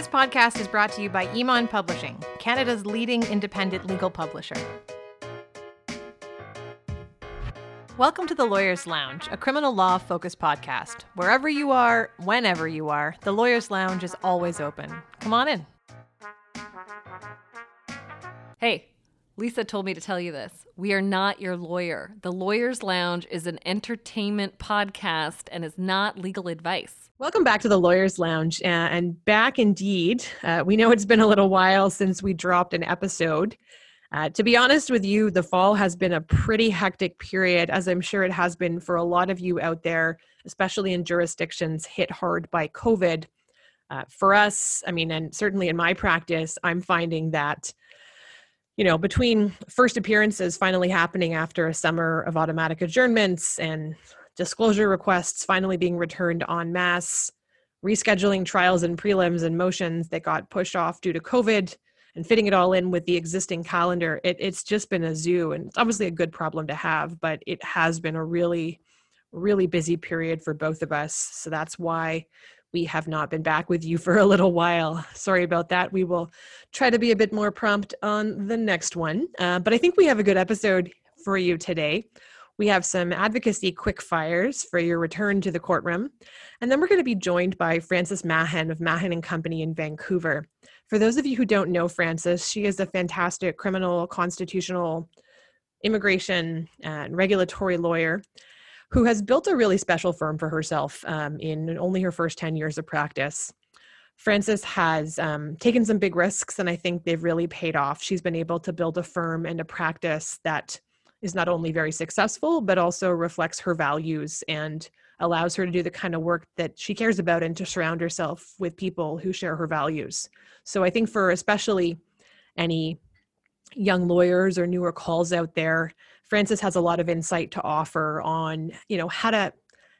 This podcast is brought to you by Emond Publishing, Canada's leading independent legal publisher. Welcome to the Lawyer's Lounge, a criminal law focused podcast. Wherever you are, whenever you are, the Lawyer's Lounge is always open. Come on in. Hey, Lisa told me to tell you this. We are not your lawyer. The Lawyer's Lounge is an entertainment podcast and is not legal advice. Welcome back to the Lawyer's Lounge. Uh, and back indeed. Uh, we know it's been a little while since we dropped an episode. Uh, to be honest with you, the fall has been a pretty hectic period, as I'm sure it has been for a lot of you out there, especially in jurisdictions hit hard by COVID. Uh, for us, I mean, and certainly in my practice, I'm finding that, you know, between first appearances finally happening after a summer of automatic adjournments and disclosure requests finally being returned en masse, rescheduling trials and prelims and motions that got pushed off due to COVID and fitting it all in with the existing calendar, it, it's just been a zoo. And it's obviously a good problem to have, but it has been a really, really busy period for both of us. So that's why we have not been back with you for a little while. Sorry about that. We will try to be a bit more prompt on the next one. Uh, but I think we have a good episode for you today. We have some advocacy quick fires for your return to the courtroom. And then we're going to be joined by Frances Mahon of Mahon and Company in Vancouver. For those of you who don't know Frances, she is a fantastic criminal, constitutional, immigration, and regulatory lawyer who has built a really special firm for herself um, in only her first 10 years of practice. Frances has um, taken some big risks, and I think they've really paid off. She's been able to build a firm and a practice that is not only very successful, but also reflects her values and allows her to do the kind of work that she cares about and to surround herself with people who share her values. So I think for especially any young lawyers or newer calls out there, Frances has a lot of insight to offer on, you know, how to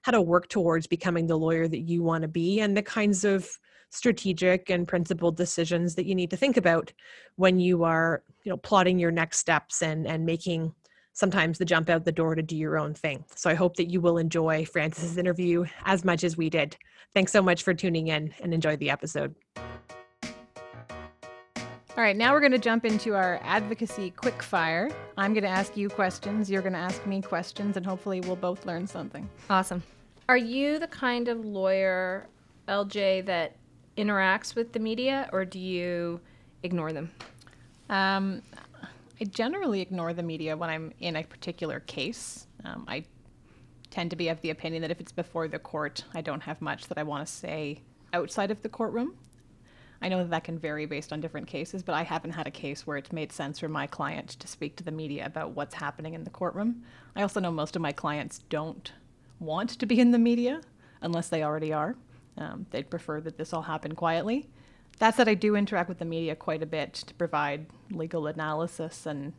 how to work towards becoming the lawyer that you want to be and the kinds of strategic and principled decisions that you need to think about when you are, you know, plotting your next steps and and making sometimes the jump out the door to do your own thing. So I hope that you will enjoy Frances's interview as much as we did. Thanks so much for tuning in and enjoy the episode. All right, now we're going to jump into our advocacy quick fire. I'm going to ask you questions, you're going to ask me questions, and hopefully we'll both learn something. Awesome. Are you the kind of lawyer, LJ, that interacts with the media or do you ignore them? Um, I generally ignore the media when I'm in a particular case. Um, I tend to be of the opinion that if it's before the court, I don't have much that I want to say outside of the courtroom. I know that that can vary based on different cases, but I haven't had a case where it's made sense for my client to speak to the media about what's happening in the courtroom. I also know most of my clients don't want to be in the media unless they already are. Um, they'd prefer that this all happen quietly. That said, I do interact with the media quite a bit to provide legal analysis and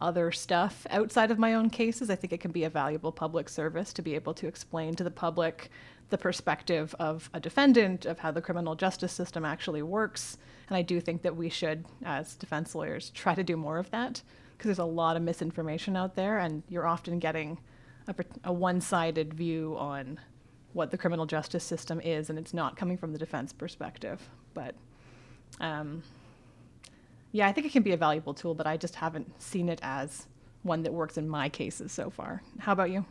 other stuff outside of my own cases. I think it can be a valuable public service to be able to explain to the public the perspective of a defendant, of how the criminal justice system actually works. And I do think that we should, as defense lawyers, try to do more of that because there's a lot of misinformation out there, and you're often getting a, a one sided view on what the criminal justice system is, and it's not coming from the defense perspective. But um, yeah, I think it can be a valuable tool, but I just haven't seen it as one that works in my cases so far. How about you?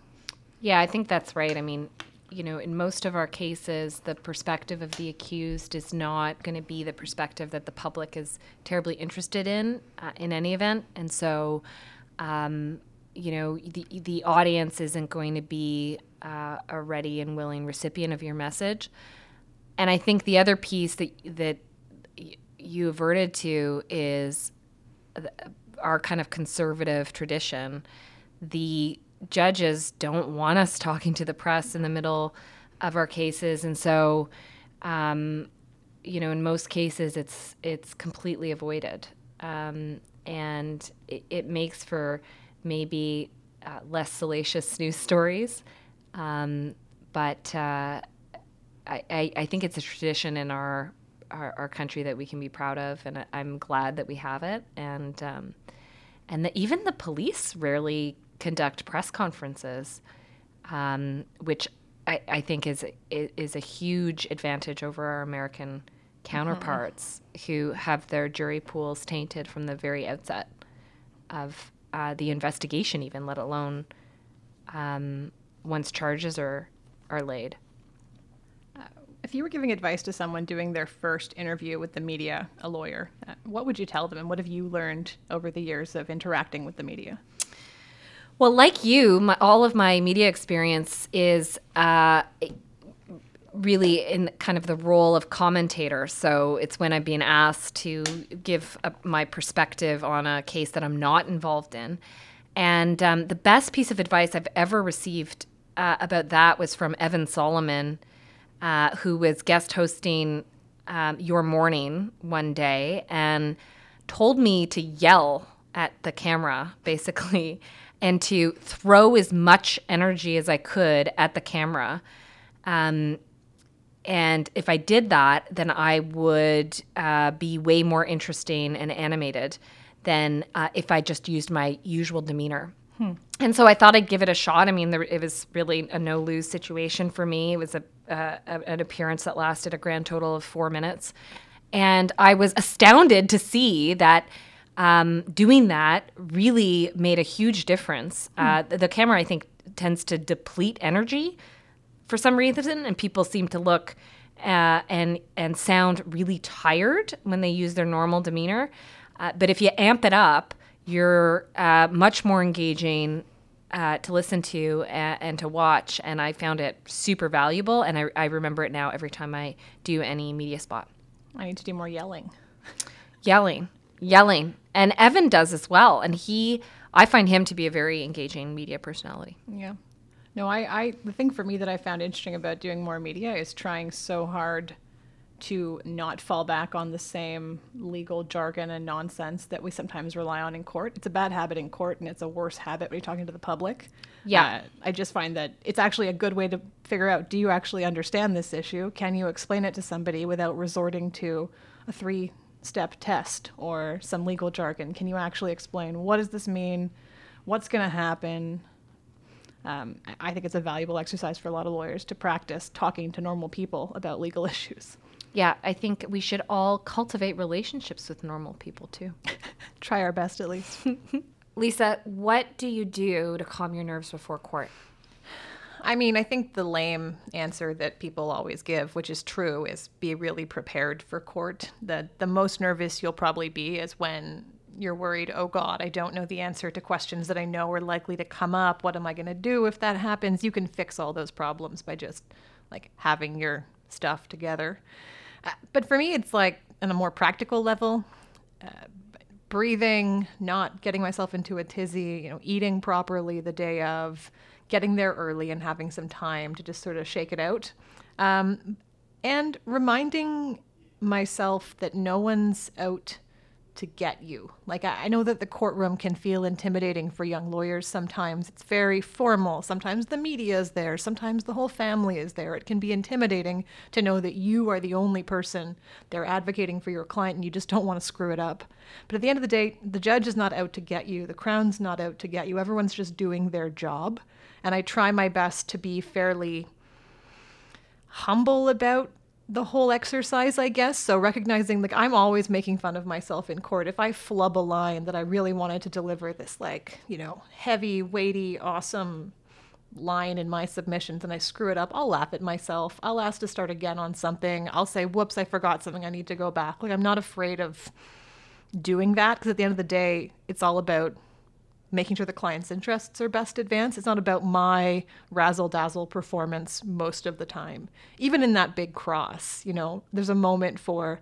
Yeah, I think that's right. I mean, you know, in most of our cases, the perspective of the accused is not going to be the perspective that the public is terribly interested in, uh, in any event. And so, um, you know, the the audience isn't going to be uh, a ready and willing recipient of your message. And I think the other piece that that you averted to is our kind of conservative tradition. The judges don't want us talking to the press in the middle of our cases, and so, um, you know, in most cases, it's it's completely avoided, um, and it, it, makes for maybe uh, less salacious news stories, um, but. Uh, I, I, think it's a tradition in our our, our country that we can be proud of, and I'm glad that we have it. And um, and the, even the police rarely conduct press conferences, um, which I, I, think is is a huge advantage over our American counterparts mm-hmm. who have their jury pools tainted from the very outset of uh, the investigation, even let alone um, once charges are are laid. If you were giving advice to someone doing their first interview with the media, a lawyer, uh, what would you tell them, and what have you learned over the years of interacting with the media? Well, like you, my, all of my media experience is uh, really in kind of the role of commentator. So it's when I'm being asked to give a, my perspective on a case that I'm not involved in. And um, the best piece of advice I've ever received uh, about that was from Evan Solomon, uh, who was guest hosting um, Your Morning one day and told me to yell at the camera, basically and to throw as much energy as I could at the camera. Um, and if I did that, then I would uh, be way more interesting and animated than uh, if I just used my usual demeanor. Hmm. And so I thought I'd give it a shot. I mean, there, it was really a no lose situation for me. It was a, uh, an appearance that lasted a grand total of four minutes. And I was astounded to see that um, doing that really made a huge difference. Mm. Uh, the, the, camera, I think, tends to deplete energy for some reason, and people seem to look uh, and and sound really tired when they use their normal demeanor. Uh, but if you amp it up, you're uh, much more engaging uh, to listen to and, and, to watch. And I found it super valuable, and I, I remember it now every time I do any media spot. I need to do more yelling. Yelling yelling. And Evan does as well. And he, I find him to be a very engaging media personality. Yeah. No, I, I, the thing for me that I found interesting about doing more media is trying so hard to not fall back on the same legal jargon and nonsense that we sometimes rely on in court. It's a bad habit in court and it's a worse habit when you're talking to the public. Yeah. Uh, I just find that it's actually a good way to figure out do you actually understand this issue? Can you explain it to somebody without resorting to a three step test or some legal jargon. Can you actually explain what does this mean? What's going to happen? Um, I think it's a valuable exercise for a lot of lawyers to practice talking to normal people about legal issues. Yeah, I think we should all cultivate relationships with normal people too. Try our best at least. Lisa, what do you do to calm your nerves before court? I mean, I think the lame answer that people always give, which is true, is be really prepared for court. The the most nervous you'll probably be is when you're worried, oh God, I don't know the answer to questions that I know are likely to come up. What am I going to do if that happens? You can fix all those problems by just like having your stuff together. But for me, it's like on a more practical level, uh, breathing, not getting myself into a tizzy, you know, eating properly the day of, getting there early and having some time to just sort of shake it out. Um, and reminding myself that no one's out to get you. Like, I, know that the courtroom can feel intimidating for young lawyers sometimes. It's very formal. Sometimes the media is there. Sometimes the whole family is there. It can be intimidating to know that you are the only person they're advocating for your client and you just don't want to screw it up. But at the end of the day, the judge is not out to get you. The crown's not out to get you. Everyone's just doing their job and I try my best to be fairly humble about the whole exercise, I guess. So recognizing like I'm always making fun of myself in court. If I flub a line that I really wanted to deliver this like, you know, heavy, weighty, awesome line in my submissions and I screw it up, I'll laugh at myself. I'll ask to start again on something. I'll say, "Whoops, I forgot something. I need to go back." Like I'm not afraid of doing that because at the end of the day, it's all about making sure the client's interests are best advanced. It's not about my razzle dazzle performance most of the time. Even in that big cross, you know, there's a moment for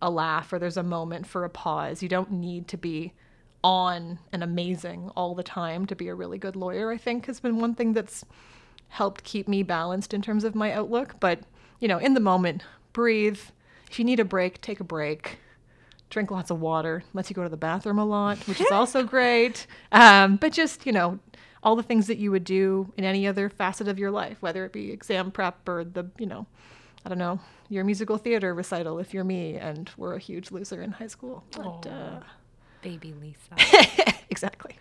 a laugh or there's a moment for a pause. You don't need to be on and amazing all the time to be a really good lawyer, I think has been one thing that's helped keep me balanced in terms of my outlook. But, you know, in the moment, breathe. If you need a break, take a break drink lots of water, lets you go to the bathroom a lot, which is also great. Um, but just, you know, all the things that you would do in any other facet of your life, whether it be exam prep or the, you know, I don't know, your musical theater recital if you're me and we're a huge loser in high school. But, uh, baby Lisa. exactly.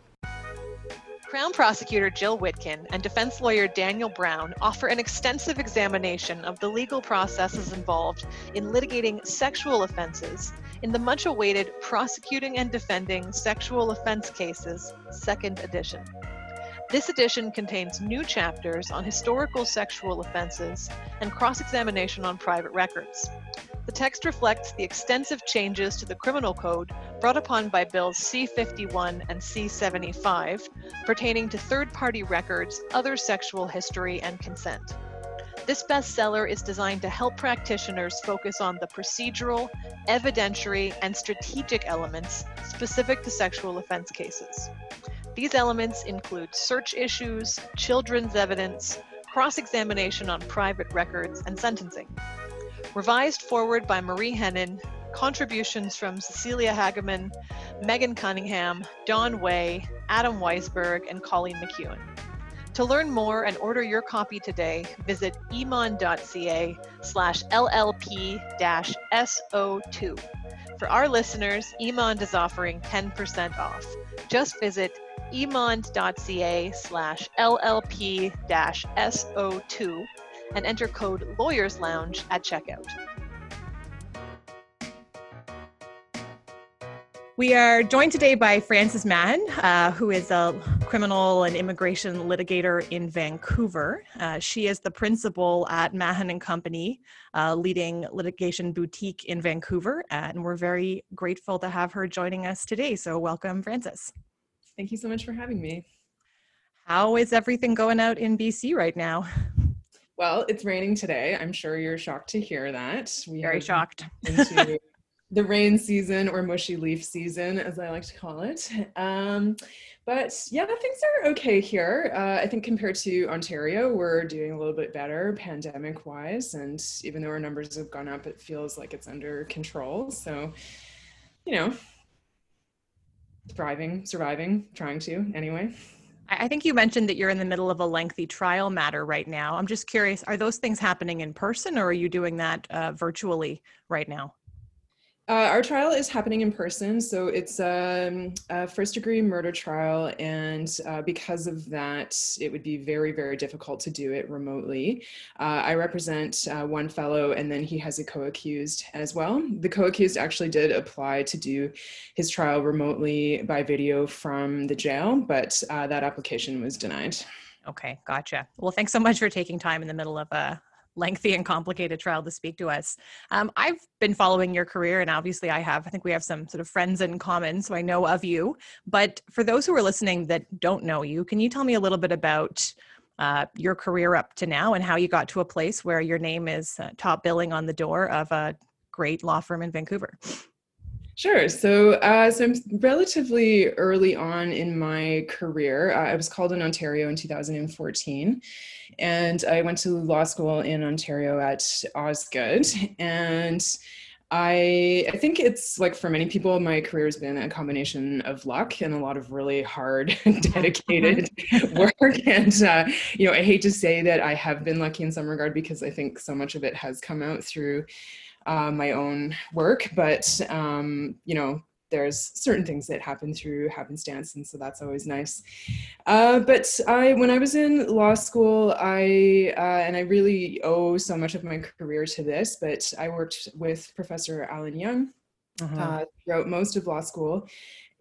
Crown Prosecutor Jill Witkin and defense lawyer Daniel Brown offer an extensive examination of the legal processes involved in litigating sexual offenses in the much awaited Prosecuting and Defending Sexual Offense Cases, second edition. This edition contains new chapters on historical sexual offenses and cross examination on private records. The text reflects the extensive changes to the criminal code brought upon by Bills C 51 and C 75 pertaining to third party records, other sexual history, and consent. This bestseller is designed to help practitioners focus on the procedural, evidentiary, and strategic elements specific to sexual offense cases. These elements include search issues, children's evidence, cross examination on private records, and sentencing. Revised forward by Marie Henein, contributions from Cecilia Hageman, Megan Cunningham, Don Way, Adam Weisberg, and Colleen McEwen. To learn more and order your copy today, visit emond.ca slash LLP-SO2. For our listeners, Emond is offering 10% off. Just visit emond.ca slash LLP-SO2 and enter code Lawyers Lounge at checkout. We are joined today by Frances Mahon, uh, who is a criminal and immigration litigator in Vancouver. Uh, she is the principal at Mahon and Company, uh, leading litigation boutique in Vancouver, and we're very grateful to have her joining us today. So, welcome, Frances. Thank you so much for having me. How is everything going out in BC right now? Well, it's raining today. I'm sure you're shocked to hear that. We Very shocked. Into the rain season or mushy leaf season, as I like to call it. Um, but yeah, things are okay here. Uh, I think compared to Ontario, we're doing a little bit better pandemic wise. And even though our numbers have gone up, it feels like it's under control. So, you know, thriving, surviving, trying to anyway. I think you mentioned that you're in the middle of a lengthy trial matter right now. I'm just curious, are those things happening in person or are you doing that uh, virtually right now? Uh, our trial is happening in person, so it's um, a first degree murder trial, and uh, because of that, it would be very, very difficult to do it remotely. Uh, I represent uh, one fellow, and then he has a co accused as well. The co accused actually did apply to do his trial remotely by video from the jail, but uh, that application was denied. Okay, gotcha. Well, thanks so much for taking time in the middle of a lengthy and complicated trial to speak to us. Um, I've been following your career, and obviously, I have. I think we have some sort of friends in common, so I know of you. But for those who are listening that don't know you, can you tell me a little bit about? Uh, your career up to now and how you got to a place where your name is uh, top billing on the door of a great law firm in Vancouver. Sure. So, uh, so I'm relatively early on in my career. Uh, I was called in Ontario in 2014, and I went to law school in Ontario at Osgoode. And I, I think it's like for many people, my career has been a combination of luck and a lot of really hard, dedicated work. And, uh, you know, I hate to say that I have been lucky in some regard because I think so much of it has come out through uh, my own work, but um, you know, there's certain things that happen through happenstance, and so that's always nice. Uh, but I, when I was in law school, I uh, and I really owe so much of my career to this. But I worked with Professor Alan Young uh-huh. uh, throughout most of law school,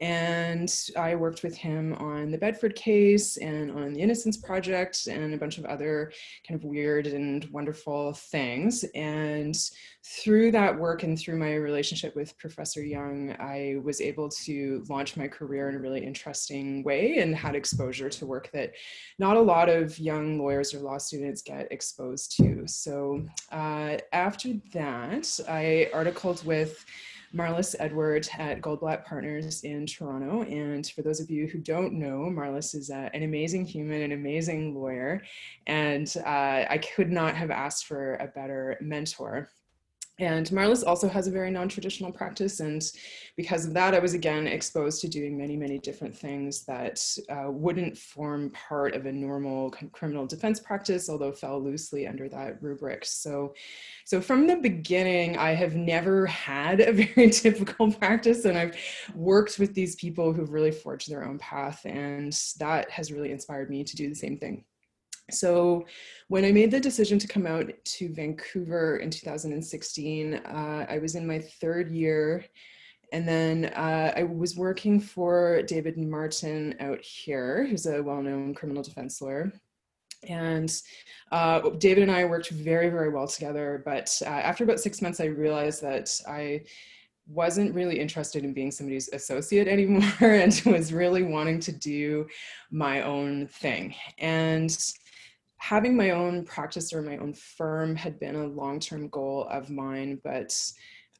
and I worked with him on the Bedford case and on the Innocence Project and a bunch of other kind of weird and wonderful things. And through that work and through my relationship with Professor Young, I was able to launch my career in a really interesting way and had exposure to work that not a lot of young lawyers or law students get exposed to. So uh, after that, I articled with Marlys Edwardh at Goldblatt Partners in Toronto. And for those of you who don't know, Marlis is uh, an amazing human, an amazing lawyer, and uh, I could not have asked for a better mentor. And Marlys also has a very non traditional practice. And because of that, I was again exposed to doing many, many different things that uh, wouldn't form part of a normal criminal defense practice, although fell loosely under that rubric. So, so from the beginning, I have never had a very typical practice. And I've worked with these people who've really forged their own path. And that has really inspired me to do the same thing. So when I made the decision to come out to Vancouver in 2016, uh, I was in my third year. And then uh, I was working for David Martin out here, who's a well known criminal defense lawyer. And uh, David and I worked very, very well together. But uh, after about six months, I realized that I wasn't really interested in being somebody's associate anymore and was really wanting to do my own thing. And having my own practice or my own firm had been a long-term goal of mine, but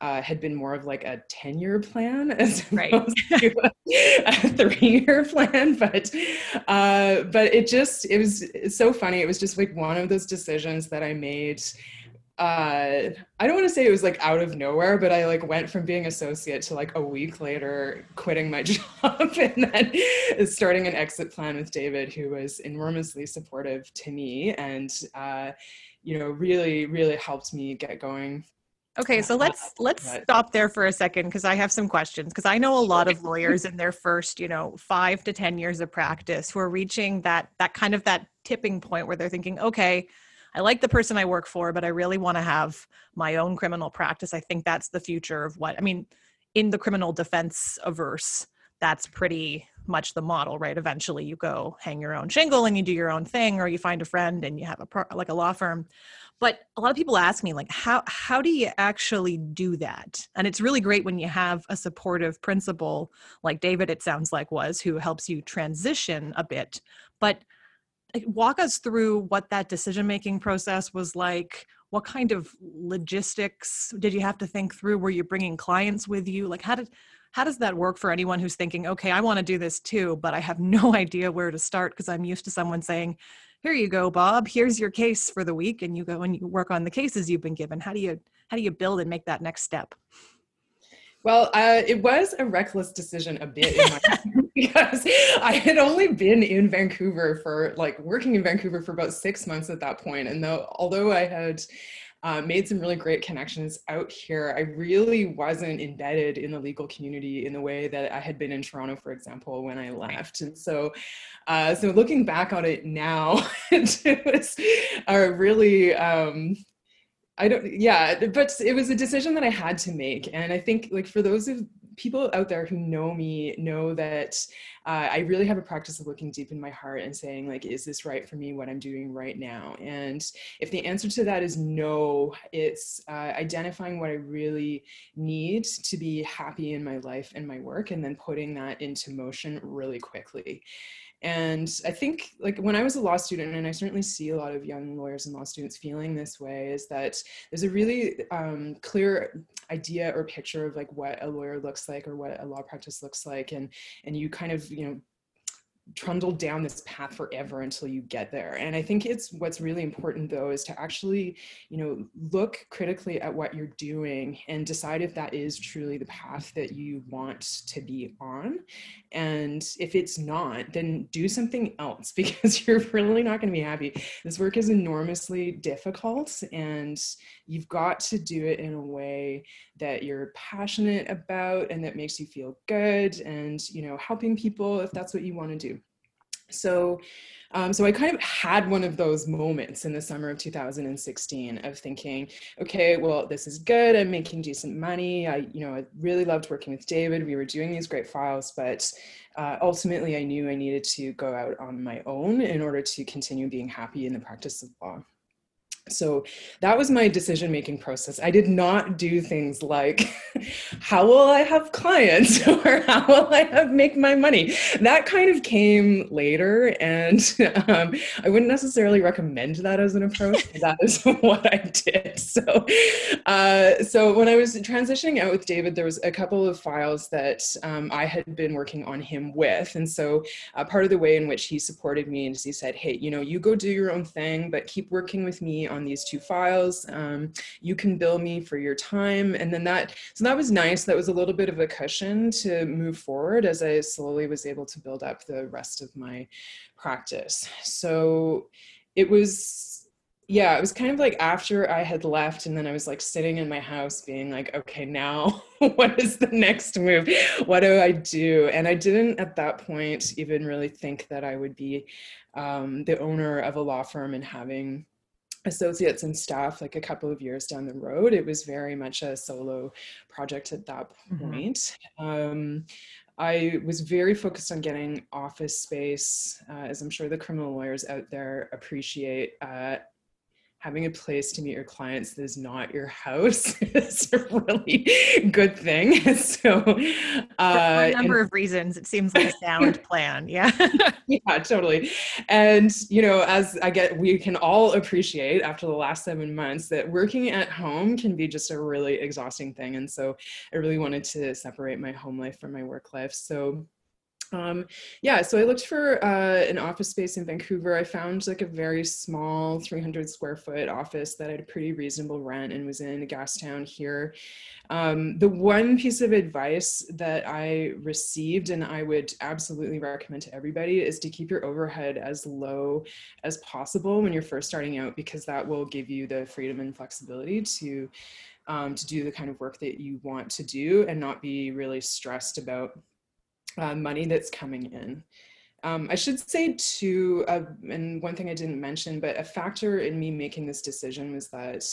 uh, had been more of like a 10 year plan as right. to a, three year plan. But, uh, but it just, it was so funny. It was just like one of those decisions that I made uh, I don't want to say it was like out of nowhere, but I like went from being associate to like a week later quitting my job and then starting an exit plan with David, who was enormously supportive to me and uh, you know really really helped me get going. Okay, so let's let's stop there for a second because I have some questions because I know a lot of lawyers in their first, you know, 5 to 10 years of practice who are reaching that that kind of that tipping point where they're thinking, okay, I like the person I work for, but I really want to have my own criminal practice. I think that's the future of what I mean in the criminal defense averse. That's pretty much the model, right? Eventually, you go hang your own shingle and you do your own thing, or you find a friend and you have a pro- like a law firm. But a lot of people ask me, like, how how do you actually do that? And it's really great when you have a supportive principal like David. It sounds like was who helps you transition a bit, but walk us through what that decision making process was like. What kind of logistics did you have to think through? Were you bringing clients with you? Like how did how does that work for anyone who's thinking okay i want to do this too but i have no idea where to start because i'm used to someone saying here you go bob. Here's your case for the week and you go and you work on the cases you've been given. How do you how do you build and make that next step well, uh, it was a reckless decision a bit because I had only been in Vancouver for like working in Vancouver for about six months at that point, and though although I had uh, made some really great connections out here. I really wasn't embedded in the legal community in the way that I had been in Toronto, for example, when I left. And so, uh, so looking back on it now, it was a really um, I don't, yeah, but it was a decision that I had to make. And I think, like, for those of people out there who know me, know that uh, I really have a practice of looking deep in my heart and saying, like, is this right for me, what I'm doing right now? And if the answer to that is no, it's uh, identifying what I really need to be happy in my life and my work, and then putting that into motion really quickly. And I think, like, when I was a law student, and I certainly see a lot of young lawyers and law students feeling this way, is that there's a really um, clear idea or picture of like what a lawyer looks like or what a law practice looks like, and and you kind of you know trundle down this path forever until you get there. And i think it's what's really important though is to actually you know look critically at what you're doing and decide if that is truly the path that you want to be on. And if it's not then do something else because you're really not going to be happy. This work is enormously difficult and you've got to do it in a way that you're passionate about and that makes you feel good and you know helping people if that's what you want to do so um, so I kind of had one of those moments in the summer of 2016 of thinking, okay, well, this is good. I'm making decent money. I, you know, I really loved working with David. We were doing these great files, but uh, ultimately I knew I needed to go out on my own in order to continue being happy in the practice of law. So that was my decision making process. I did not do things like, how will I have clients or how will I have make my money? That kind of came later, and um, I wouldn't necessarily recommend that as an approach. that is what I did. So, uh, so when I was transitioning out with David, there was a couple of files that um, I had been working on him with, and so uh, part of the way in which he supported me is he said, "Hey, you know, you go do your own thing, but keep working with me on on these two files. Um, you can bill me for your time. And then that, so that was nice. That was a little bit of a cushion to move forward as I slowly was able to build up the rest of my practice. So it was yeah, it was kind of like after I had left, and then I was like sitting in my house being like, okay, now what is the next move? What do I do? And I didn't at that point even really think that I would be um, the owner of a law firm and having associates and staff like a couple of years down the road. It was very much a solo project at that mm-hmm. point. Mm-hmm. Um, I was very focused on getting office space, uh, as I'm sure the criminal lawyers out there appreciate. Uh, having a place to meet your clients that is not your house is a really good thing. So, uh, for a number and, of reasons, it seems like a sound plan. Yeah. yeah, totally. And, you know, as I get, we can all appreciate after the last seven months that working at home can be just a really exhausting thing. And so I really wanted to separate my home life from my work life. So, um, yeah, so I looked for uh, an office space in Vancouver. I found like a very small 300 square foot office that had a pretty reasonable rent and was in Gastown here. Um, the one piece of advice that I received and I would absolutely recommend to everybody is to keep your overhead as low as possible when you're first starting out because that will give you the freedom and flexibility to um, to do the kind of work that you want to do and not be really stressed about uh, money that's coming in. Um, I should say too, uh, and one thing I didn't mention, but a factor in me making this decision was that,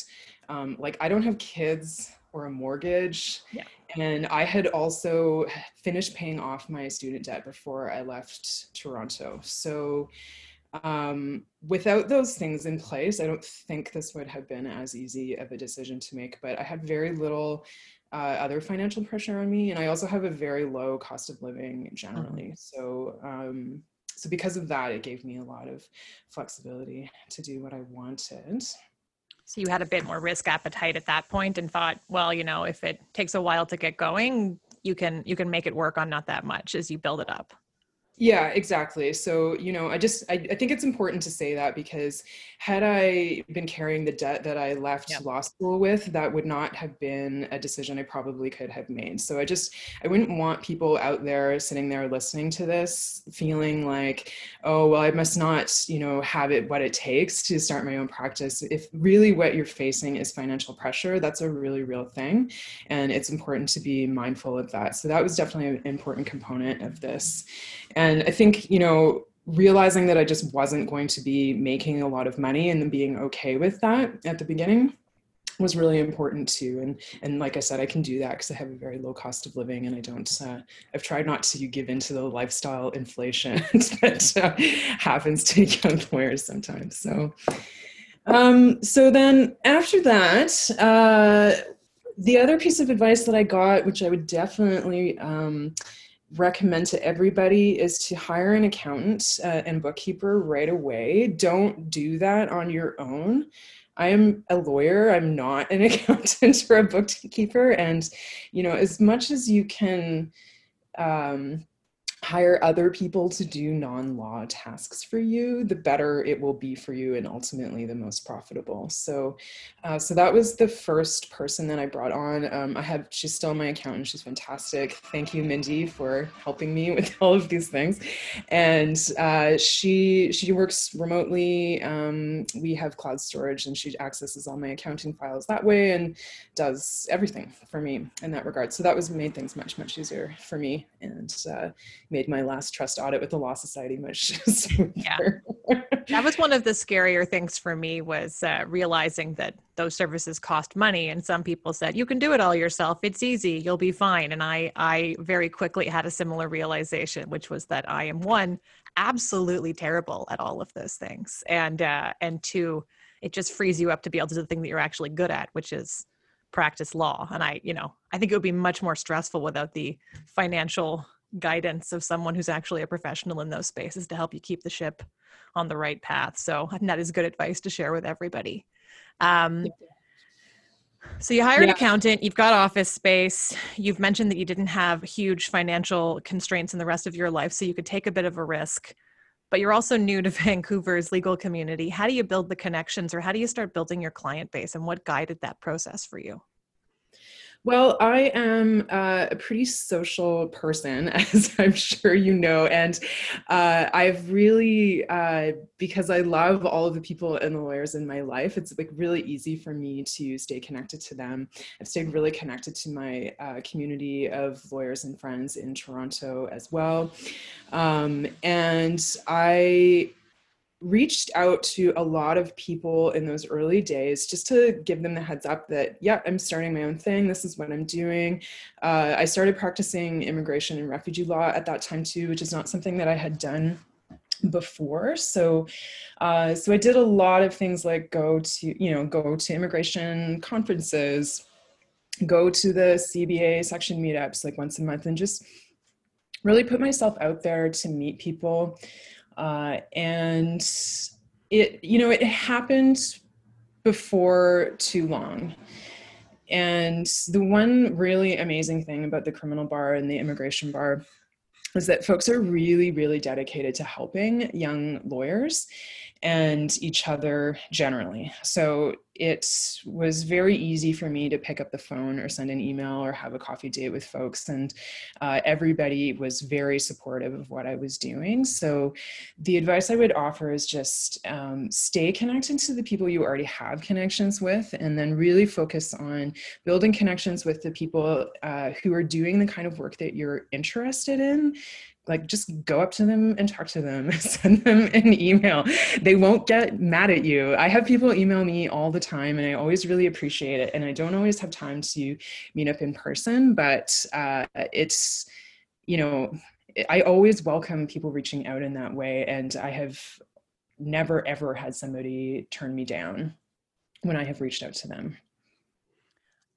um, like, I don't have kids or a mortgage, yeah. and I had also finished paying off my student debt before I left Toronto. So, um, without those things in place, I don't think this would have been as easy of a decision to make. But I had very little uh, other financial pressure on me, and I also have a very low cost of living generally. Mm-hmm. So, um, so because of that, it gave me a lot of flexibility to do what I wanted. So you had a bit more risk appetite at that point, and thought, well, you know, if it takes a while to get going, you can you can make it work on not that much as you build it up. Yeah, exactly. So, you know, I just, I, I, think it's important to say that because had I been carrying the debt that I left yep. law school with, that would not have been a decision I probably could have made. So I just, I wouldn't want people out there sitting there listening to this feeling like, oh, well, I must not, you know, have it what it takes to start my own practice. If really what you're facing is financial pressure, that's a really real thing. And it's important to be mindful of that. So that was definitely an important component of this. And and I think, you know, realizing that I just wasn't going to be making a lot of money and being okay with that at the beginning was really important too. And and like I said, I can do that because I have a very low cost of living and I don't. Uh, I've tried not to give into the lifestyle inflation that uh, happens to young lawyers sometimes. So, um, so then after that, uh, the other piece of advice that I got, which I would definitely um, recommend to everybody is to hire an accountant uh, and bookkeeper right away. Don't do that on your own. I am a lawyer. I'm not an accountant or a bookkeeper. And, you know, as much as you can um, hire other people to do non-law tasks for you the better it will be for you and ultimately the most profitable. So uh, so that was the first person that i brought on. Um, i have she's still my accountant. She's fantastic. Thank you mindy for helping me with all of these things. And uh, she she works remotely. Um, we have cloud storage and she accesses all my accounting files that way and does everything for me in that regard. So that was made things much much easier for me. And uh, made my last trust audit with the Law Society much. Yeah. that was one of the scarier things for me was uh, realizing that those services cost money and some people said you can do it all yourself. It's easy. You'll be fine. And i i very quickly had a similar realization which was that i am one absolutely terrible at all of those things. And uh, and two it just frees you up to be able to do the thing that you're actually good at which is practice law. And i you know i think it would be much more stressful without the financial guidance of someone who's actually a professional in those spaces to help you keep the ship on the right path. So that is good advice to share with everybody. Um, so you hired yeah. an accountant, you've got office space. You've mentioned that you didn't have huge financial constraints in the rest of your life, so you could take a bit of a risk. but you're also new to Vancouver's legal community. How do you build the connections or how do you start building your client base and what guided that process for you? Well, I am uh, a pretty social person, as I'm sure you know. And uh, I've really, uh, because I love all of the people and the lawyers in my life, it's like really easy for me to stay connected to them. I've stayed really connected to my uh, community of lawyers and friends in Toronto as well. Um, and I reached out to a lot of people in those early days just to give them the heads up that yeah i'm starting my own thing. This is what i'm doing. Uh, i started practicing immigration and refugee law at that time too which is not something that i had done before. So uh, so i did a lot of things like go to you know go to immigration conferences go to the cba section meetups like once a month and just really put myself out there to meet people uh, and it, you know, it happened before too long. And the one really amazing thing about the criminal bar and the immigration bar is that folks are really, really dedicated to helping young lawyers and each other generally. So it was very easy for me to pick up the phone or send an email or have a coffee date with folks. And uh, everybody was very supportive of what I was doing. So the advice I would offer is just um, stay connected to the people you already have connections with, and then really focus on building connections with the people uh, who are doing the kind of work that you're interested in like just go up to them and talk to them send them an email they won't get mad at you i have people email me all the time and i always really appreciate it and i don't always have time to meet up in person but uh, it's you know i always welcome people reaching out in that way and i have never ever had somebody turn me down when i have reached out to them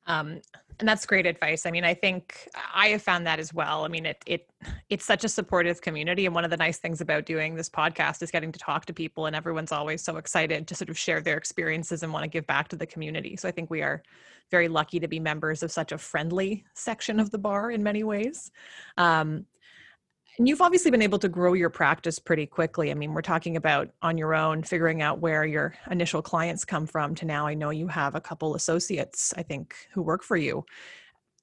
um, and that's great advice. I mean, I think I have found that as well. I mean, it it it's such a supportive community, and one of the nice things about doing this podcast is getting to talk to people, and everyone's always so excited to sort of share their experiences and want to give back to the community. So I think we are very lucky to be members of such a friendly section of the bar in many ways. Um, and you've obviously been able to grow your practice pretty quickly. I mean, we're talking about on your own, figuring out where your initial clients come from to now I know you have a couple associates, I think, who work for you.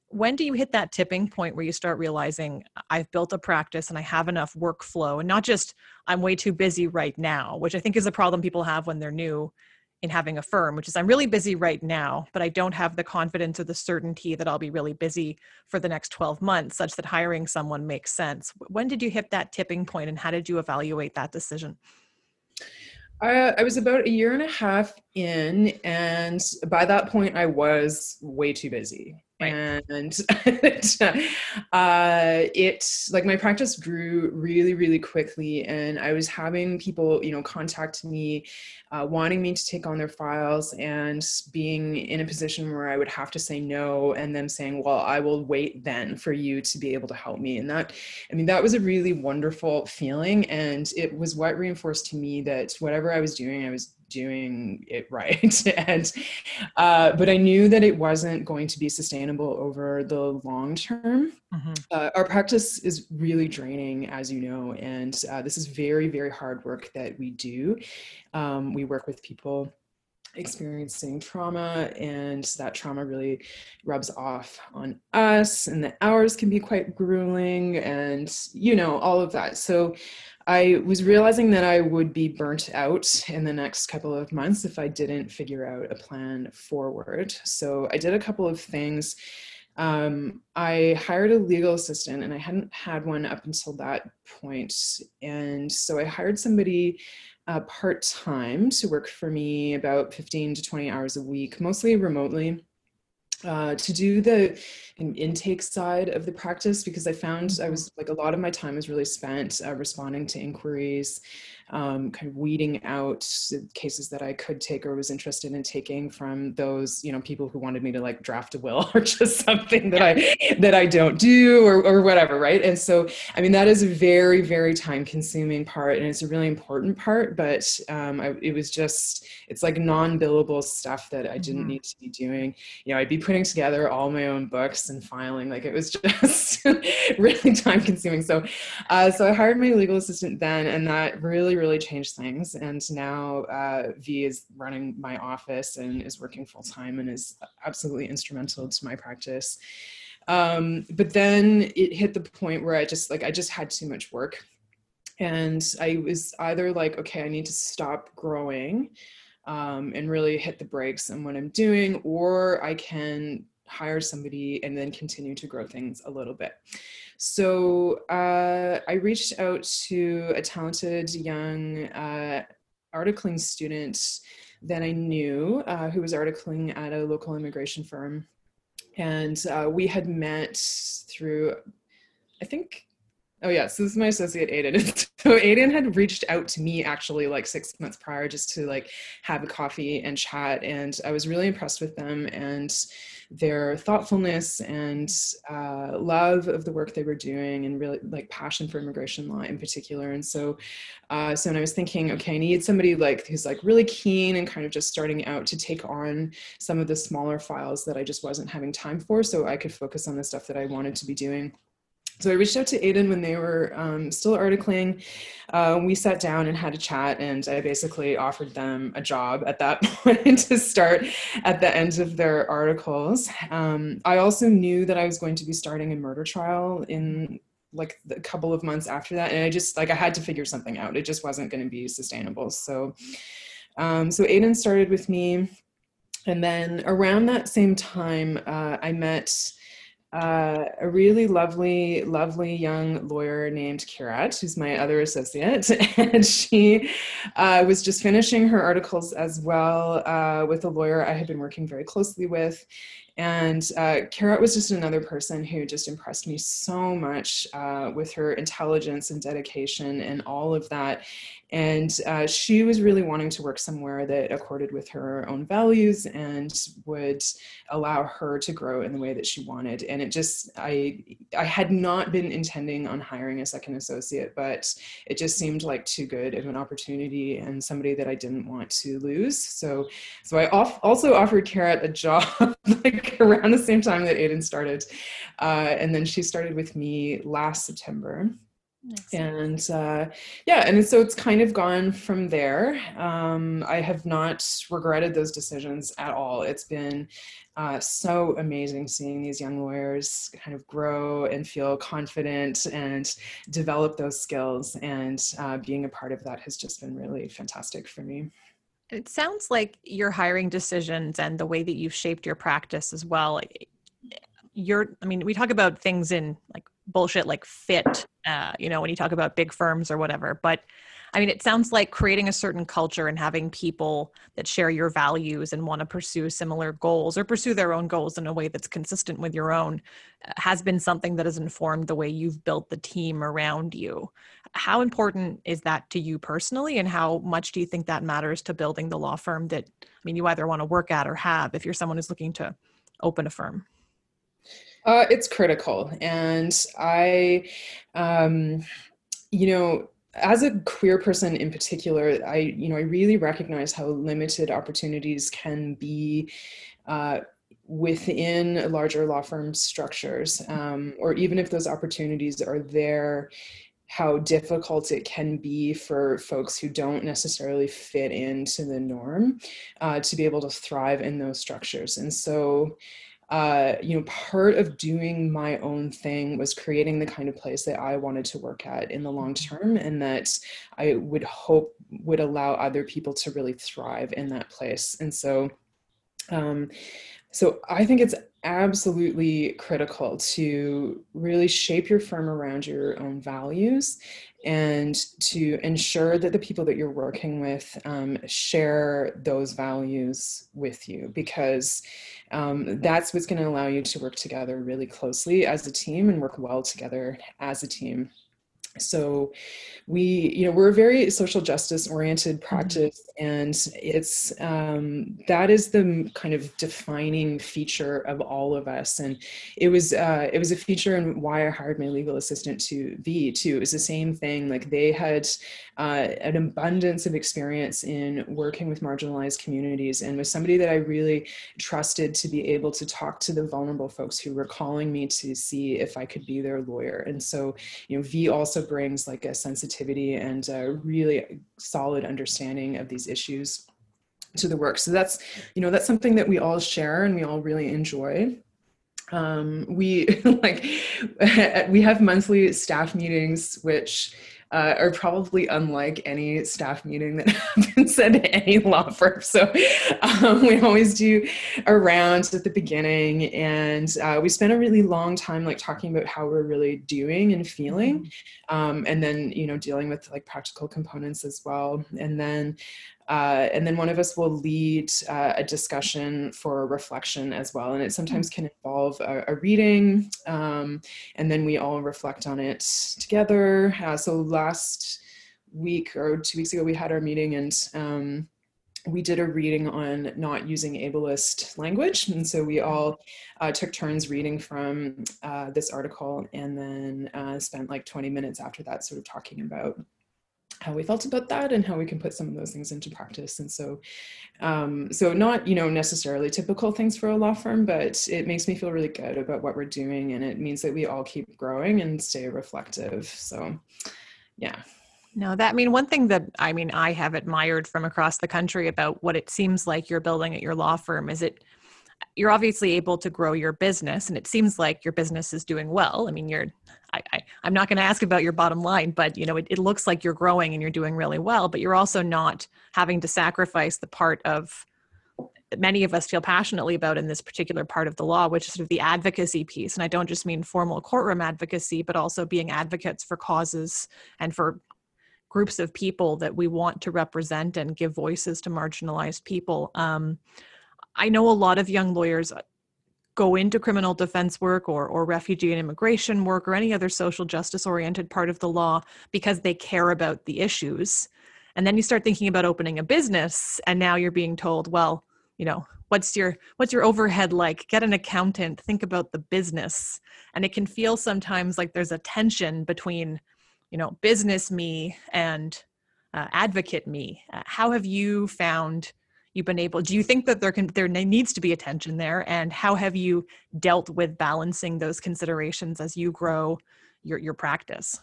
When do you hit that tipping point where you start realizing I've built a practice and I have enough workflow and not just I'm way too busy right now, which I think is a problem people have when they're new in having a firm, which is I'm really busy right now, but I don't have the confidence or the certainty that I'll be really busy for the next 12 months, such that hiring someone makes sense. When did you hit that tipping point and how did you evaluate that decision? Uh, I was about a year and a half in, and by that point, I was way too busy. Right. And uh, it like my practice grew really, really quickly, and I was having people, you know, contact me, uh, wanting me to take on their files, and being in a position where I would have to say no, and them saying, "Well, I will wait then for you to be able to help me." And that, I mean, that was a really wonderful feeling, and it was what reinforced to me that whatever I was doing, I was doing it right. And uh, but i knew that it wasn't going to be sustainable over the long term. Mm-hmm. uh, our practice is really draining as you know and uh, this is very very hard work that we do. Um, we work with people experiencing trauma and that trauma really rubs off on us and the hours can be quite grueling and you know all of that. So I was realizing that I would be burnt out in the next couple of months if I didn't figure out a plan forward. So I did a couple of things. Um, I hired a legal assistant and I hadn't had one up until that point. And so I hired somebody uh, part time to work for me about 15 to 20 hours a week, mostly remotely uh, to do the intake side of the practice because I found I mm-hmm. was like a lot of my time was really spent uh, responding to inquiries um, kind of weeding out cases that I could take or was interested in taking from those, you know, people who wanted me to like draft a will or just something that I that I don't do or, or whatever, right? And so, I mean, that is a very, very time consuming part, and it's a really important part. But um, I, it was just, it's like non billable stuff that I didn't mm-hmm. need to be doing. You know, I'd be putting together all my own books and filing, like it was just really time consuming. So, uh, so I hired my legal assistant then, and that really, really changed things. And now uh, V is running my office and is working full time and is absolutely instrumental to my practice. Um, but then it hit the point where I just like I just had too much work, and I was either like, okay, I need to stop growing. Um, and really hit the brakes on what I'm doing, or I can hire somebody and then continue to grow things a little bit. So uh, I reached out to a talented young uh, articling student that I knew uh, who was articling at a local immigration firm. And uh, we had met through, I think, Oh yeah, so this is my associate Aiden. so Aiden had reached out to me actually like six months prior just to like have a coffee and chat, and I was really impressed with them and their thoughtfulness and uh, love of the work they were doing, and really like passion for immigration law in particular. And so, uh, so when I was thinking, okay, I need somebody like who's like really keen and kind of just starting out to take on some of the smaller files that I just wasn't having time for, so I could focus on the stuff that I wanted to be doing so I reached out to Aiden when they were um, still articling. Uh, we sat down and had a chat, and I basically offered them a job at that point to start at the end of their articles. Um, I also knew that I was going to be starting a murder trial in like a couple of months after that, and I just like I had to figure something out. It just wasn't going to be sustainable. So, um, so Aiden started with me, and then around that same time, uh, I met uh, a really lovely, lovely young lawyer named Kirat, who's my other associate. And she uh, was just finishing her articles as well uh, with a lawyer I had been working very closely with. And uh, Kirat was just another person who just impressed me so much uh, with her intelligence and dedication and all of that. And uh, she was really wanting to work somewhere that accorded with her own values and would allow her to grow in the way that she wanted. And it just, I, I had not been intending on hiring a second associate, but it just seemed like too good of an opportunity and somebody that I didn't want to lose. So, so I off, also offered Kirat a job like around the same time that Aiden started. Uh, and then she started with me last September. Nice. And uh, yeah, and so it's kind of gone from there. Um, I have not regretted those decisions at all. It's been uh, so amazing seeing these young lawyers kind of grow and feel confident and develop those skills. And uh, being a part of that has just been really fantastic for me. It sounds like your hiring decisions and the way that you've shaped your practice as well. You're, I mean, we talk about things in like bullshit like fit, uh, you know, when you talk about big firms or whatever. But I mean, it sounds like creating a certain culture and having people that share your values and want to pursue similar goals or pursue their own goals in a way that's consistent with your own uh, has been something that has informed the way you've built the team around you. How important is that to you personally, and how much do you think that matters to building the law firm that, I mean, you either want to work at or have if you're someone who's looking to open a firm? Uh, it's critical. And I, um, you know, as a queer person in particular, I, you know, I really recognize how limited opportunities can be uh, within larger law firm structures, um, or even if those opportunities are there, how difficult it can be for folks who don't necessarily fit into the norm uh, to be able to thrive in those structures. And so, uh, you know, part of doing my own thing was creating the kind of place that I wanted to work at in the long mm-hmm. term, and that I would hope would allow other people to really thrive in that place. And so, um, so I think it's absolutely critical to really shape your firm around your own values and to ensure that the people that you're working with um, share those values with you because um, that's what's going to allow you to work together really closely as a team and work well together as a team so we you know we're a very social justice oriented mm-hmm. practice mm-hmm. and it's um, that is the kind of defining feature of all of us and it was uh, it was a feature in why i hired my legal assistant to V too it was the same thing like they had uh, an abundance of experience in working with marginalized communities and was somebody that i really trusted to be able to talk to the vulnerable folks who were calling me to see if i could be their lawyer and so you know V also brings like a sensitivity and a really solid understanding of these issues to the work. So that's, you know, that's something that we all share and we all really enjoy um, we like we have monthly staff meetings which uh, are probably unlike any staff meeting that happens at any law firm. So um, we always do a round at the beginning, and uh, we spend a really long time like talking about how we're really doing and feeling, mm-hmm. um, and then you know dealing with like practical components as well, and then uh, and then one of us will lead uh, a discussion for reflection as well. And it sometimes can involve a, a reading, um, and then we all reflect on it together. Uh, so last week or two weeks ago, we had our meeting and um, we did a reading on not using ableist language. And so we all uh, took turns reading from uh, this article and then uh, spent like 20 minutes after that sort of talking about how we felt about that and how we can put some of those things into practice. And so um, so not you know necessarily typical things for a law firm but it makes me feel really good about what we're doing and it means that we all keep growing and stay reflective. So yeah. No, that I mean one thing that I mean I have admired from across the country about what it seems like you're building at your law firm is it you're obviously able to grow your business and it seems like your business is doing well. I mean, you're I, I am not going to ask about your bottom line, but you know, it, it looks like you're growing and you're doing really well, but you're also not having to sacrifice the part of many of us feel passionately about in this particular part of the law, which is sort of the advocacy piece. And I don't just mean formal courtroom advocacy, but also being advocates for causes and for groups of people that we want to represent and give voices to marginalized people. Um, I know a lot of young lawyers go into criminal defense work or, or refugee and immigration work or any other social justice oriented part of the law because they care about the issues. And then you start thinking about opening a business and now you're being told, well, you know, what's your what's your overhead like? Get an accountant, think about the business. And it can feel sometimes like there's a tension between, you know, business me and uh, advocate me. Uh, how have you found you've been able do you think that there can there needs to be attention there and how have you dealt with balancing those considerations as you grow your your practice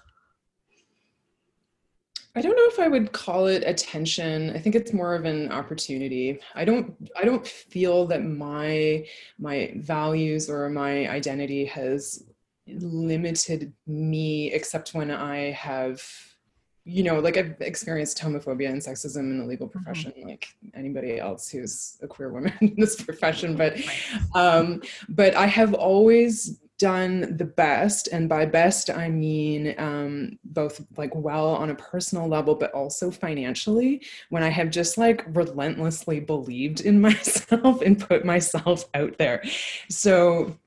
I don't know if I would call it attention. I think it's more of an opportunity. I don't I don't feel that my my values or my identity has limited me except when I have you know, like I've experienced homophobia and sexism in the legal mm-hmm. profession, mm-hmm. like anybody else who's a queer woman in this profession. But, um, but I have always done the best, and by best I mean um, both like well on a personal level, but also financially. When I have just like relentlessly believed in myself and put myself out there, so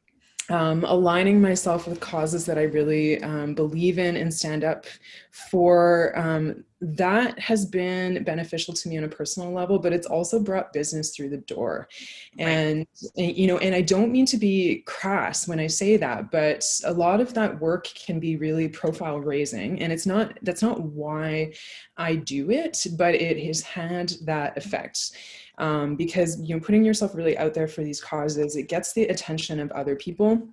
um, aligning myself with causes that I really um, believe in and stand up for, um, that has been beneficial to me on a personal level, but it's also brought business through the door. And, and, you know, and I don't mean to be crass when I say that, but a lot of that work can be really profile raising. And it's not, that's not why I do it, but it has had that effect um, because you know putting yourself really out there for these causes it gets the attention of other people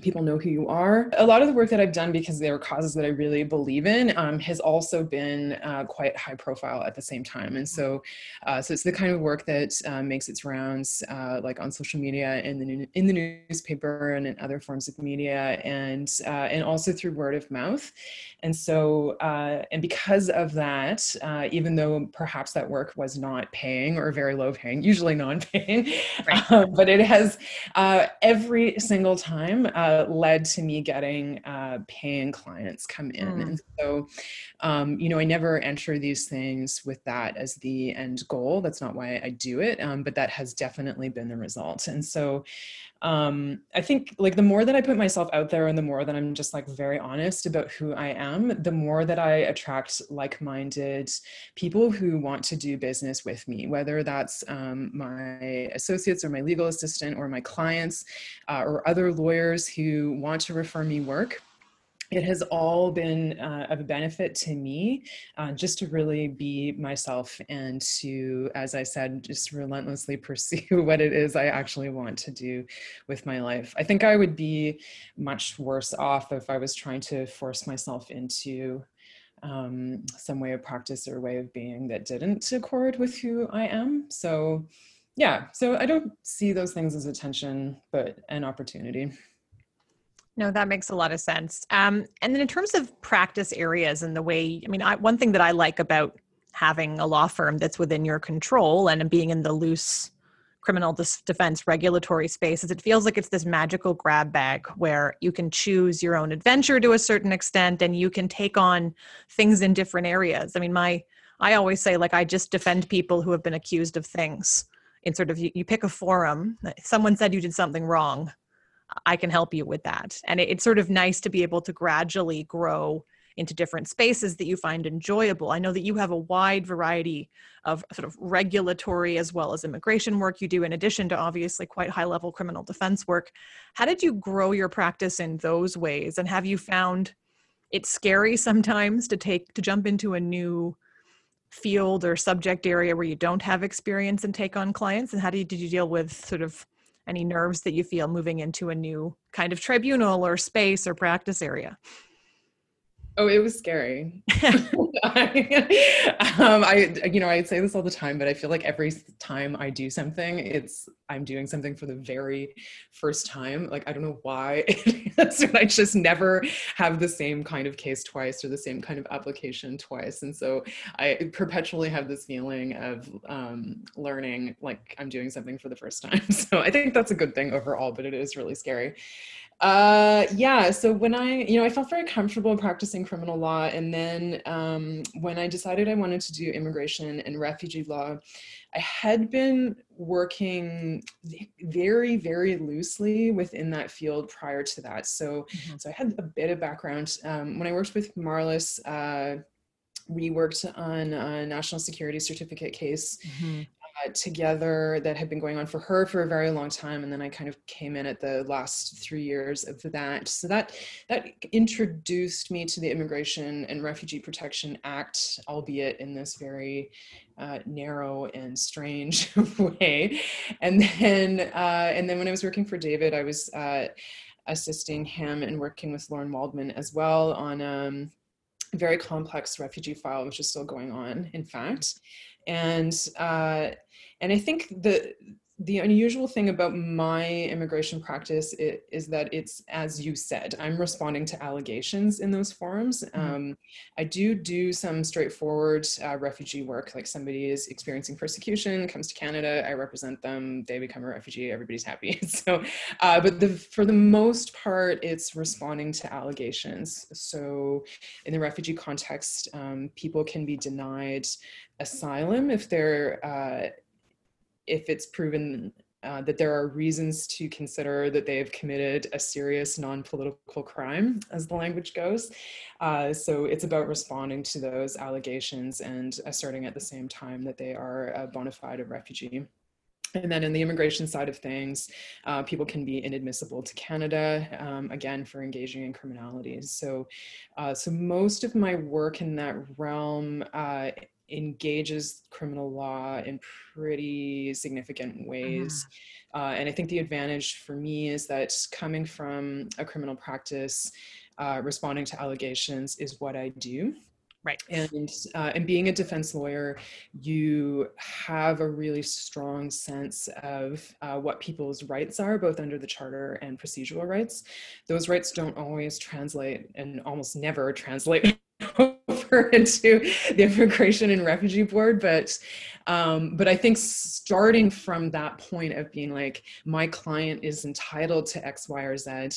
people know who you are. A lot of the work that I've done because there are causes that I really believe in um, has also been uh, quite high profile at the same time. And so, uh, so it's the kind of work that uh, makes its rounds uh, like on social media and in, in the newspaper and in other forms of media and uh, and also through word of mouth. And so, uh, and because of that, even though perhaps that work was not paying or very low paying, usually non-paying, right. but it has every single time uh, led to me getting uh, paying clients come in. Mm. And so, um, you know, I never enter these things with that as the end goal. That's not why I do it, um, but that has definitely been the result. And so, um, I think like the more that I put myself out there and the more that I'm just like very honest about who I am, the more that I attract like minded people who want to do business with me, whether that's um, my associates or my legal assistant or my clients uh, or other lawyers who want to refer me work it has all been uh, of a benefit to me uh, just to really be myself and to, as I said, just relentlessly pursue what it is I actually want to do with my life. I think I would be much worse off if I was trying to force myself into um, some way of practice or way of being that didn't accord with who I am. So, yeah, so I don't see those things as a tension, but an opportunity. No, that makes a lot of sense. Um, and then in terms of practice areas and the way, I mean, I, one thing that I like about having a law firm that's within your control and being in the loose criminal defense regulatory space is it feels like it's this magical grab bag where you can choose your own adventure to a certain extent and you can take on things in different areas. I mean, my I always say like I just defend people who have been accused of things in sort of you, you pick a forum. Someone said you did something wrong I can help you with that. And it, it's sort of nice to be able to gradually grow into different spaces that you find enjoyable. I know that you have a wide variety of sort of regulatory as well as immigration work you do, in addition to obviously quite high level criminal defense work. How did you grow your practice in those ways? And have you found it scary sometimes to take to jump into a new field or subject area where you don't have experience and take on clients? And how did you, did you deal with sort of any nerves that you feel moving into a new kind of tribunal or space or practice area? Oh, it was scary. um, I, you know, I say this all the time, but I feel like every time I do something, it's I'm doing something for the very first time. Like I don't know why but I just never have the same kind of case twice or the same kind of application twice, and so I perpetually have this feeling of um, learning like I'm doing something for the first time. So I think that's a good thing overall, but it is really scary. Uh, yeah. So when I, you know, I felt very comfortable practicing criminal law, and then um, when I decided I wanted to do immigration and refugee law, I had been working very, very loosely within that field prior to that. So, mm-hmm. so I had a bit of background um, when I worked with Marlys. Uh, we worked on a national security certificate case mm-hmm together that had been going on for her for a very long time and then i kind of came in at the last three years of that. So that that introduced me to the immigration and refugee protection act albeit in this very uh, narrow and strange way. And then uh, and then when i was working for david i was uh, assisting him and working with Lorne Waldman as well on um, a very complex refugee file which is still going on in fact and uh, and I think the the unusual thing about my immigration practice is, that it's as you said i'm responding to allegations in those forums. Mm-hmm. um, i do do some straightforward uh, refugee work like somebody is experiencing persecution comes to canada i represent them they become a refugee everybody's happy. So uh, but the, for the most part it's responding to allegations. So in the refugee context um, people can be denied asylum if they're uh, if it's proven uh, that there are reasons to consider that they have committed a serious non-political crime, as the language goes. Uh, so it's about responding to those allegations and asserting at the same time that they are a bona fide refugee. And then in the immigration side of things, uh, people can be inadmissible to Canada, um, again, for engaging in criminality. So, uh, so most of my work in that realm uh, engages criminal law in pretty significant ways. Mm. Uh, and I think the advantage for me is that coming from a criminal practice, uh, responding to allegations is what I do. Right. And uh, and being a defense lawyer, you have a really strong sense of uh, what people's rights are, both under the charter and procedural rights. Those rights don't always translate, and almost never translate over into the Immigration and Refugee Board, but um, but I think starting from that point of being like, my client is entitled to X, Y, or Z,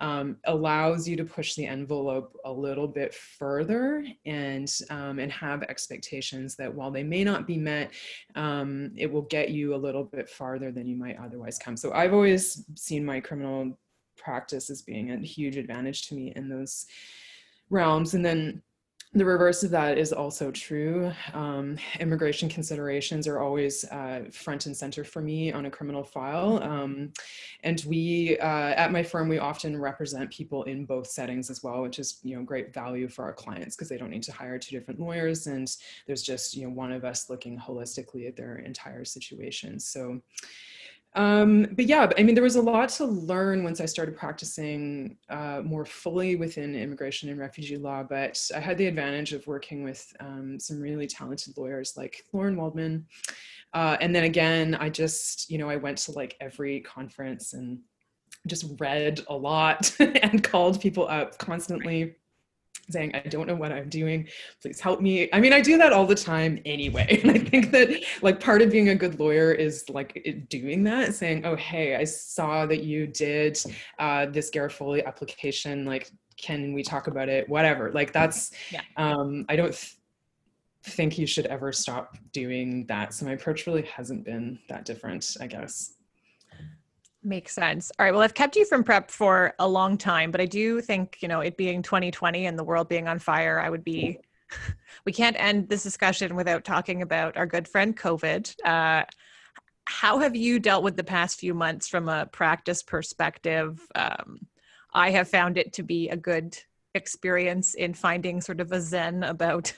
um, allows you to push the envelope a little bit further and um, and have expectations that while they may not be met, um, it will get you a little bit farther than you might otherwise come. So I've always seen my criminal practice as being a huge advantage to me in those realms, and then the reverse of that is also true. Um, immigration considerations are always uh, front and center for me on a criminal file. Um, and we, uh, at my firm, we often represent people in both settings as well, which is, you know, great value for our clients because they don't need to hire two different lawyers. And there's just, you know, one of us looking holistically at their entire situation. So um, but yeah, I mean, there was a lot to learn once I started practicing uh, more fully within immigration and refugee law. But I had the advantage of working with um, some really talented lawyers like Lorne Waldman. Uh, and then again, I just, you know, I went to like every conference and just read a lot and called people up constantly saying i don't know what i'm doing. Please help me. I mean i do that all the time anyway. And i think that like part of being a good lawyer is like doing that saying oh hey i saw that you did uh, this garofoli application. Like can we talk about it? Whatever. Like that's yeah. um i don't th- think you should ever stop doing that. So my approach really hasn't been that different i guess Makes sense. All right. Well, I've kept you from prep for a long time, but I do think, you know, it being 2020 and the world being on fire, I would be, we can't end this discussion without talking about our good friend COVID. Uh, how have you dealt with the past few months from a practice perspective? Um, I have found it to be a good experience in finding sort of a zen about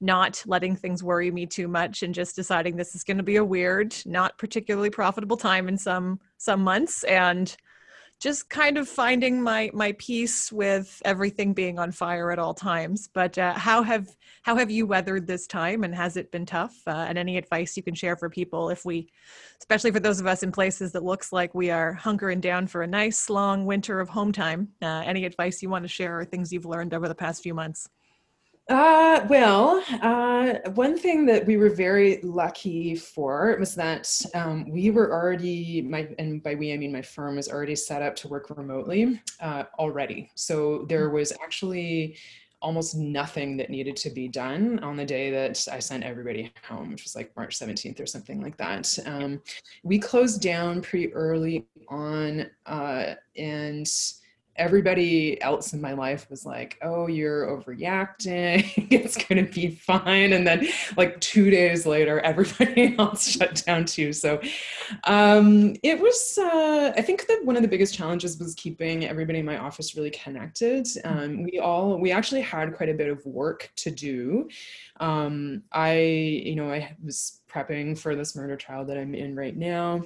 not letting things worry me too much and just deciding this is going to be a weird not particularly profitable time in some some months and just kind of finding my my peace with everything being on fire at all times. But uh, how have how have you weathered this time and has it been tough? Uh, and any advice you can share for people if we especially for those of us in places that looks like we are hunkering down for a nice long winter of home time uh, any advice you want to share or things you've learned over the past few months uh, well, uh, one thing that we were very lucky for was that um, we were already, my, and by we I mean my firm was already set up to work remotely uh, already. So there was actually almost nothing that needed to be done on the day that I sent everybody home, which was like March 17th or something like that. Um, we closed down pretty early on uh, and everybody else in my life was like, oh, you're overreacting. it's going to be fine. And then, like, two days later, everybody else shut down too. So um, it was, uh, I think that one of the biggest challenges was keeping everybody in my office really connected. Um, we all, we actually had quite a bit of work to do. Um, I, you know, I was prepping for this murder trial that I'm in right now.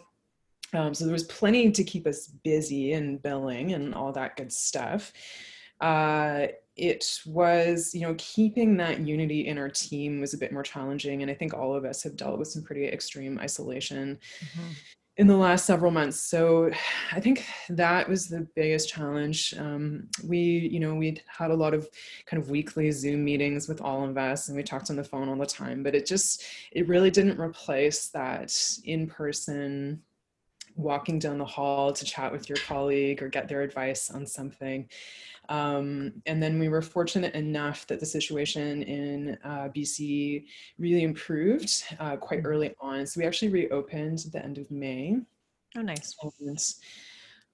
Um, so there was plenty to keep us busy and billing and all that good stuff. Uh, it was, you know, keeping that unity in our team was a bit more challenging. And I think all of us have dealt with some pretty extreme isolation mm-hmm. in the last several months. So I think that was the biggest challenge. Um, we, you know, we had a lot of kind of weekly Zoom meetings with all of us and we talked on the phone all the time, but it just, it really didn't replace that in person walking down the hall to chat with your colleague or get their advice on something. Um, and then we were fortunate enough that the situation in uh, BC really improved uh, quite mm-hmm. early on. So we actually reopened at the end of May. Oh, nice. And,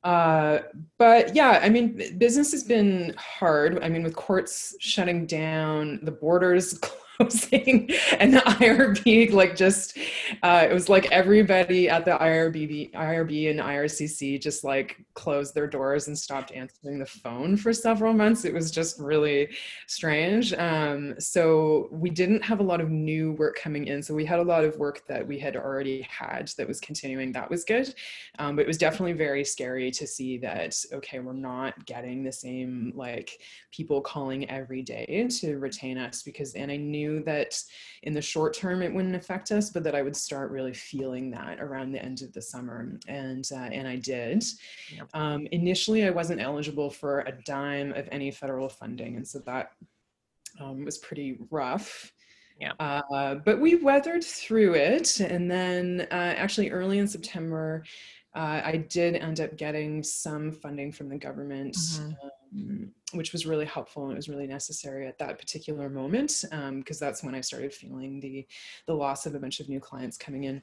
uh, but yeah, I mean, business has been hard. I mean, with courts shutting down, the borders housing and the IRB like just uh, it was like everybody at the IRB IRB and IRCC just like closed their doors and stopped answering the phone for several months. It was just really strange. Um, so we didn't have a lot of new work coming in. So we had a lot of work that we had already had that was continuing. That was good, um, but it was definitely very scary to see that okay, we're not getting the same like people calling every day to retain us because and I knew knew that in the short term it wouldn't affect us, but that I would start really feeling that around the end of the summer, and uh, and I did. Yep. Um, initially, I wasn't eligible for a dime of any federal funding, and so that um, was pretty rough. Yeah. Uh, but we weathered through it. And then uh, actually, early in September, uh, I did end up getting some funding from the government, Mhm. Um, which was really helpful and it was really necessary at that particular moment because that's when I started feeling the the loss of a bunch of new clients coming in.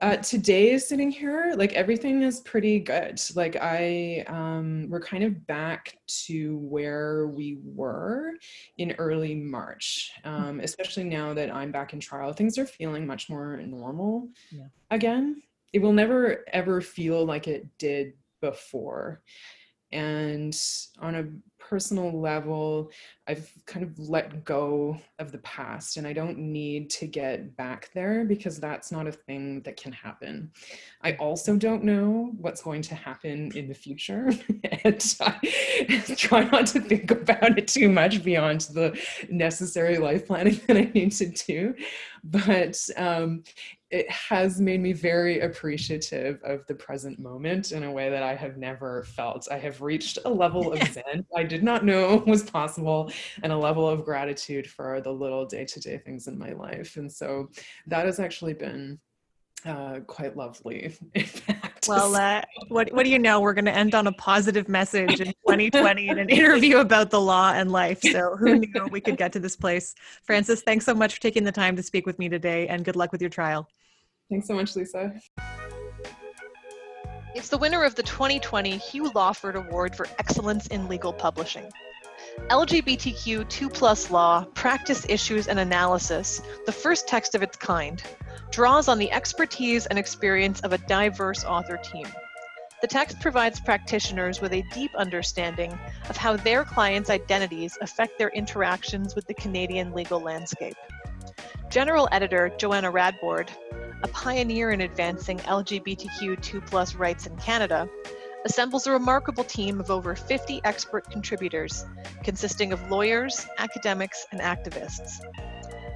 Uh, today, sitting here, like everything is pretty good. Like I, um, we're kind of back to where we were in early March, um, especially now that I'm back in trial. Things are feeling much more normal Yeah. again it will never ever feel like it did before. And on a personal level, I've kind of let go of the past and I don't need to get back there because that's not a thing that can happen. I also don't know what's going to happen in the future. and I try not to think about it too much beyond the necessary life planning that I need to do. But um, it has made me very appreciative of the present moment in a way that I have never felt. I have reached a level of zen I did not know was possible and a level of gratitude for the little day to day things in my life. And so that has actually been uh, quite lovely. Well, uh, what what do you know? We're going to end on a positive message in 2020 in an interview about the law and life. So who knew we could get to this place? Frances, thanks so much for taking the time to speak with me today, and good luck with your trial. thanks so much, Lisa. It's the winner of the 2020 Hugh Lawford Award for Excellence in Legal Publishing. LGBTQ 2 Plus Law, Practice Issues and Analysis, the first text of its kind, draws on the expertise and experience of a diverse author team. The text provides practitioners with a deep understanding of how their clients' identities affect their interactions with the Canadian legal landscape. General Editor Joanna Radbourd, a pioneer in advancing LGBTQ 2 rights in Canada, assembles a remarkable team of over 50 expert contributors, consisting of lawyers, academics, and activists.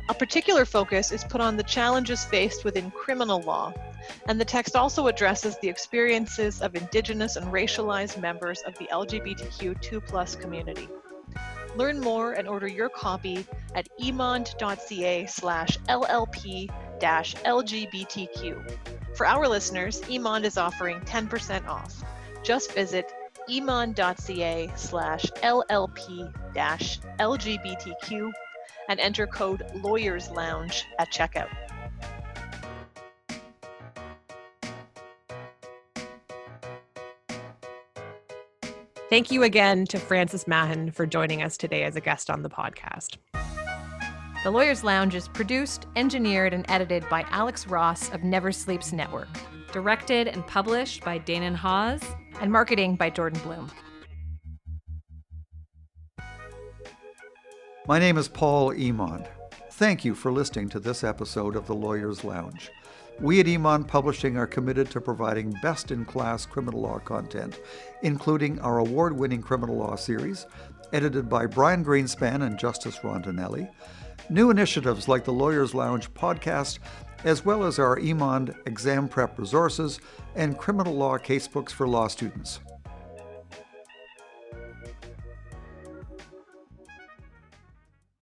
A particular focus is put on the challenges faced within criminal law, and the text also addresses the experiences of Indigenous and racialized members of the LGBTQ 2 community. Learn more and order your copy at emond.ca slash LLP LGBTQ. For our listeners, Emond is offering 10% off. Just visit emond.ca slash LLP LGBTQ and enter code Lawyers Lounge at checkout. Thank you again to Frances Mahon for joining us today as a guest on the podcast. The Lawyer's Lounge is produced, engineered, and edited by Alex Ross of Never Sleeps Network. Directed and published by Danon Hawes. And marketing by Jordan Bloom. My name is Paul Emond. Thank you for listening to this episode of The Lawyer's Lounge. We at Emond Publishing are committed to providing best in class criminal law content, including our award winning criminal law series, edited by Brian Greenspan and Justice Rondinelli, new initiatives like the Lawyer's Lounge podcast, as well as our Emond exam prep resources and criminal law casebooks for law students.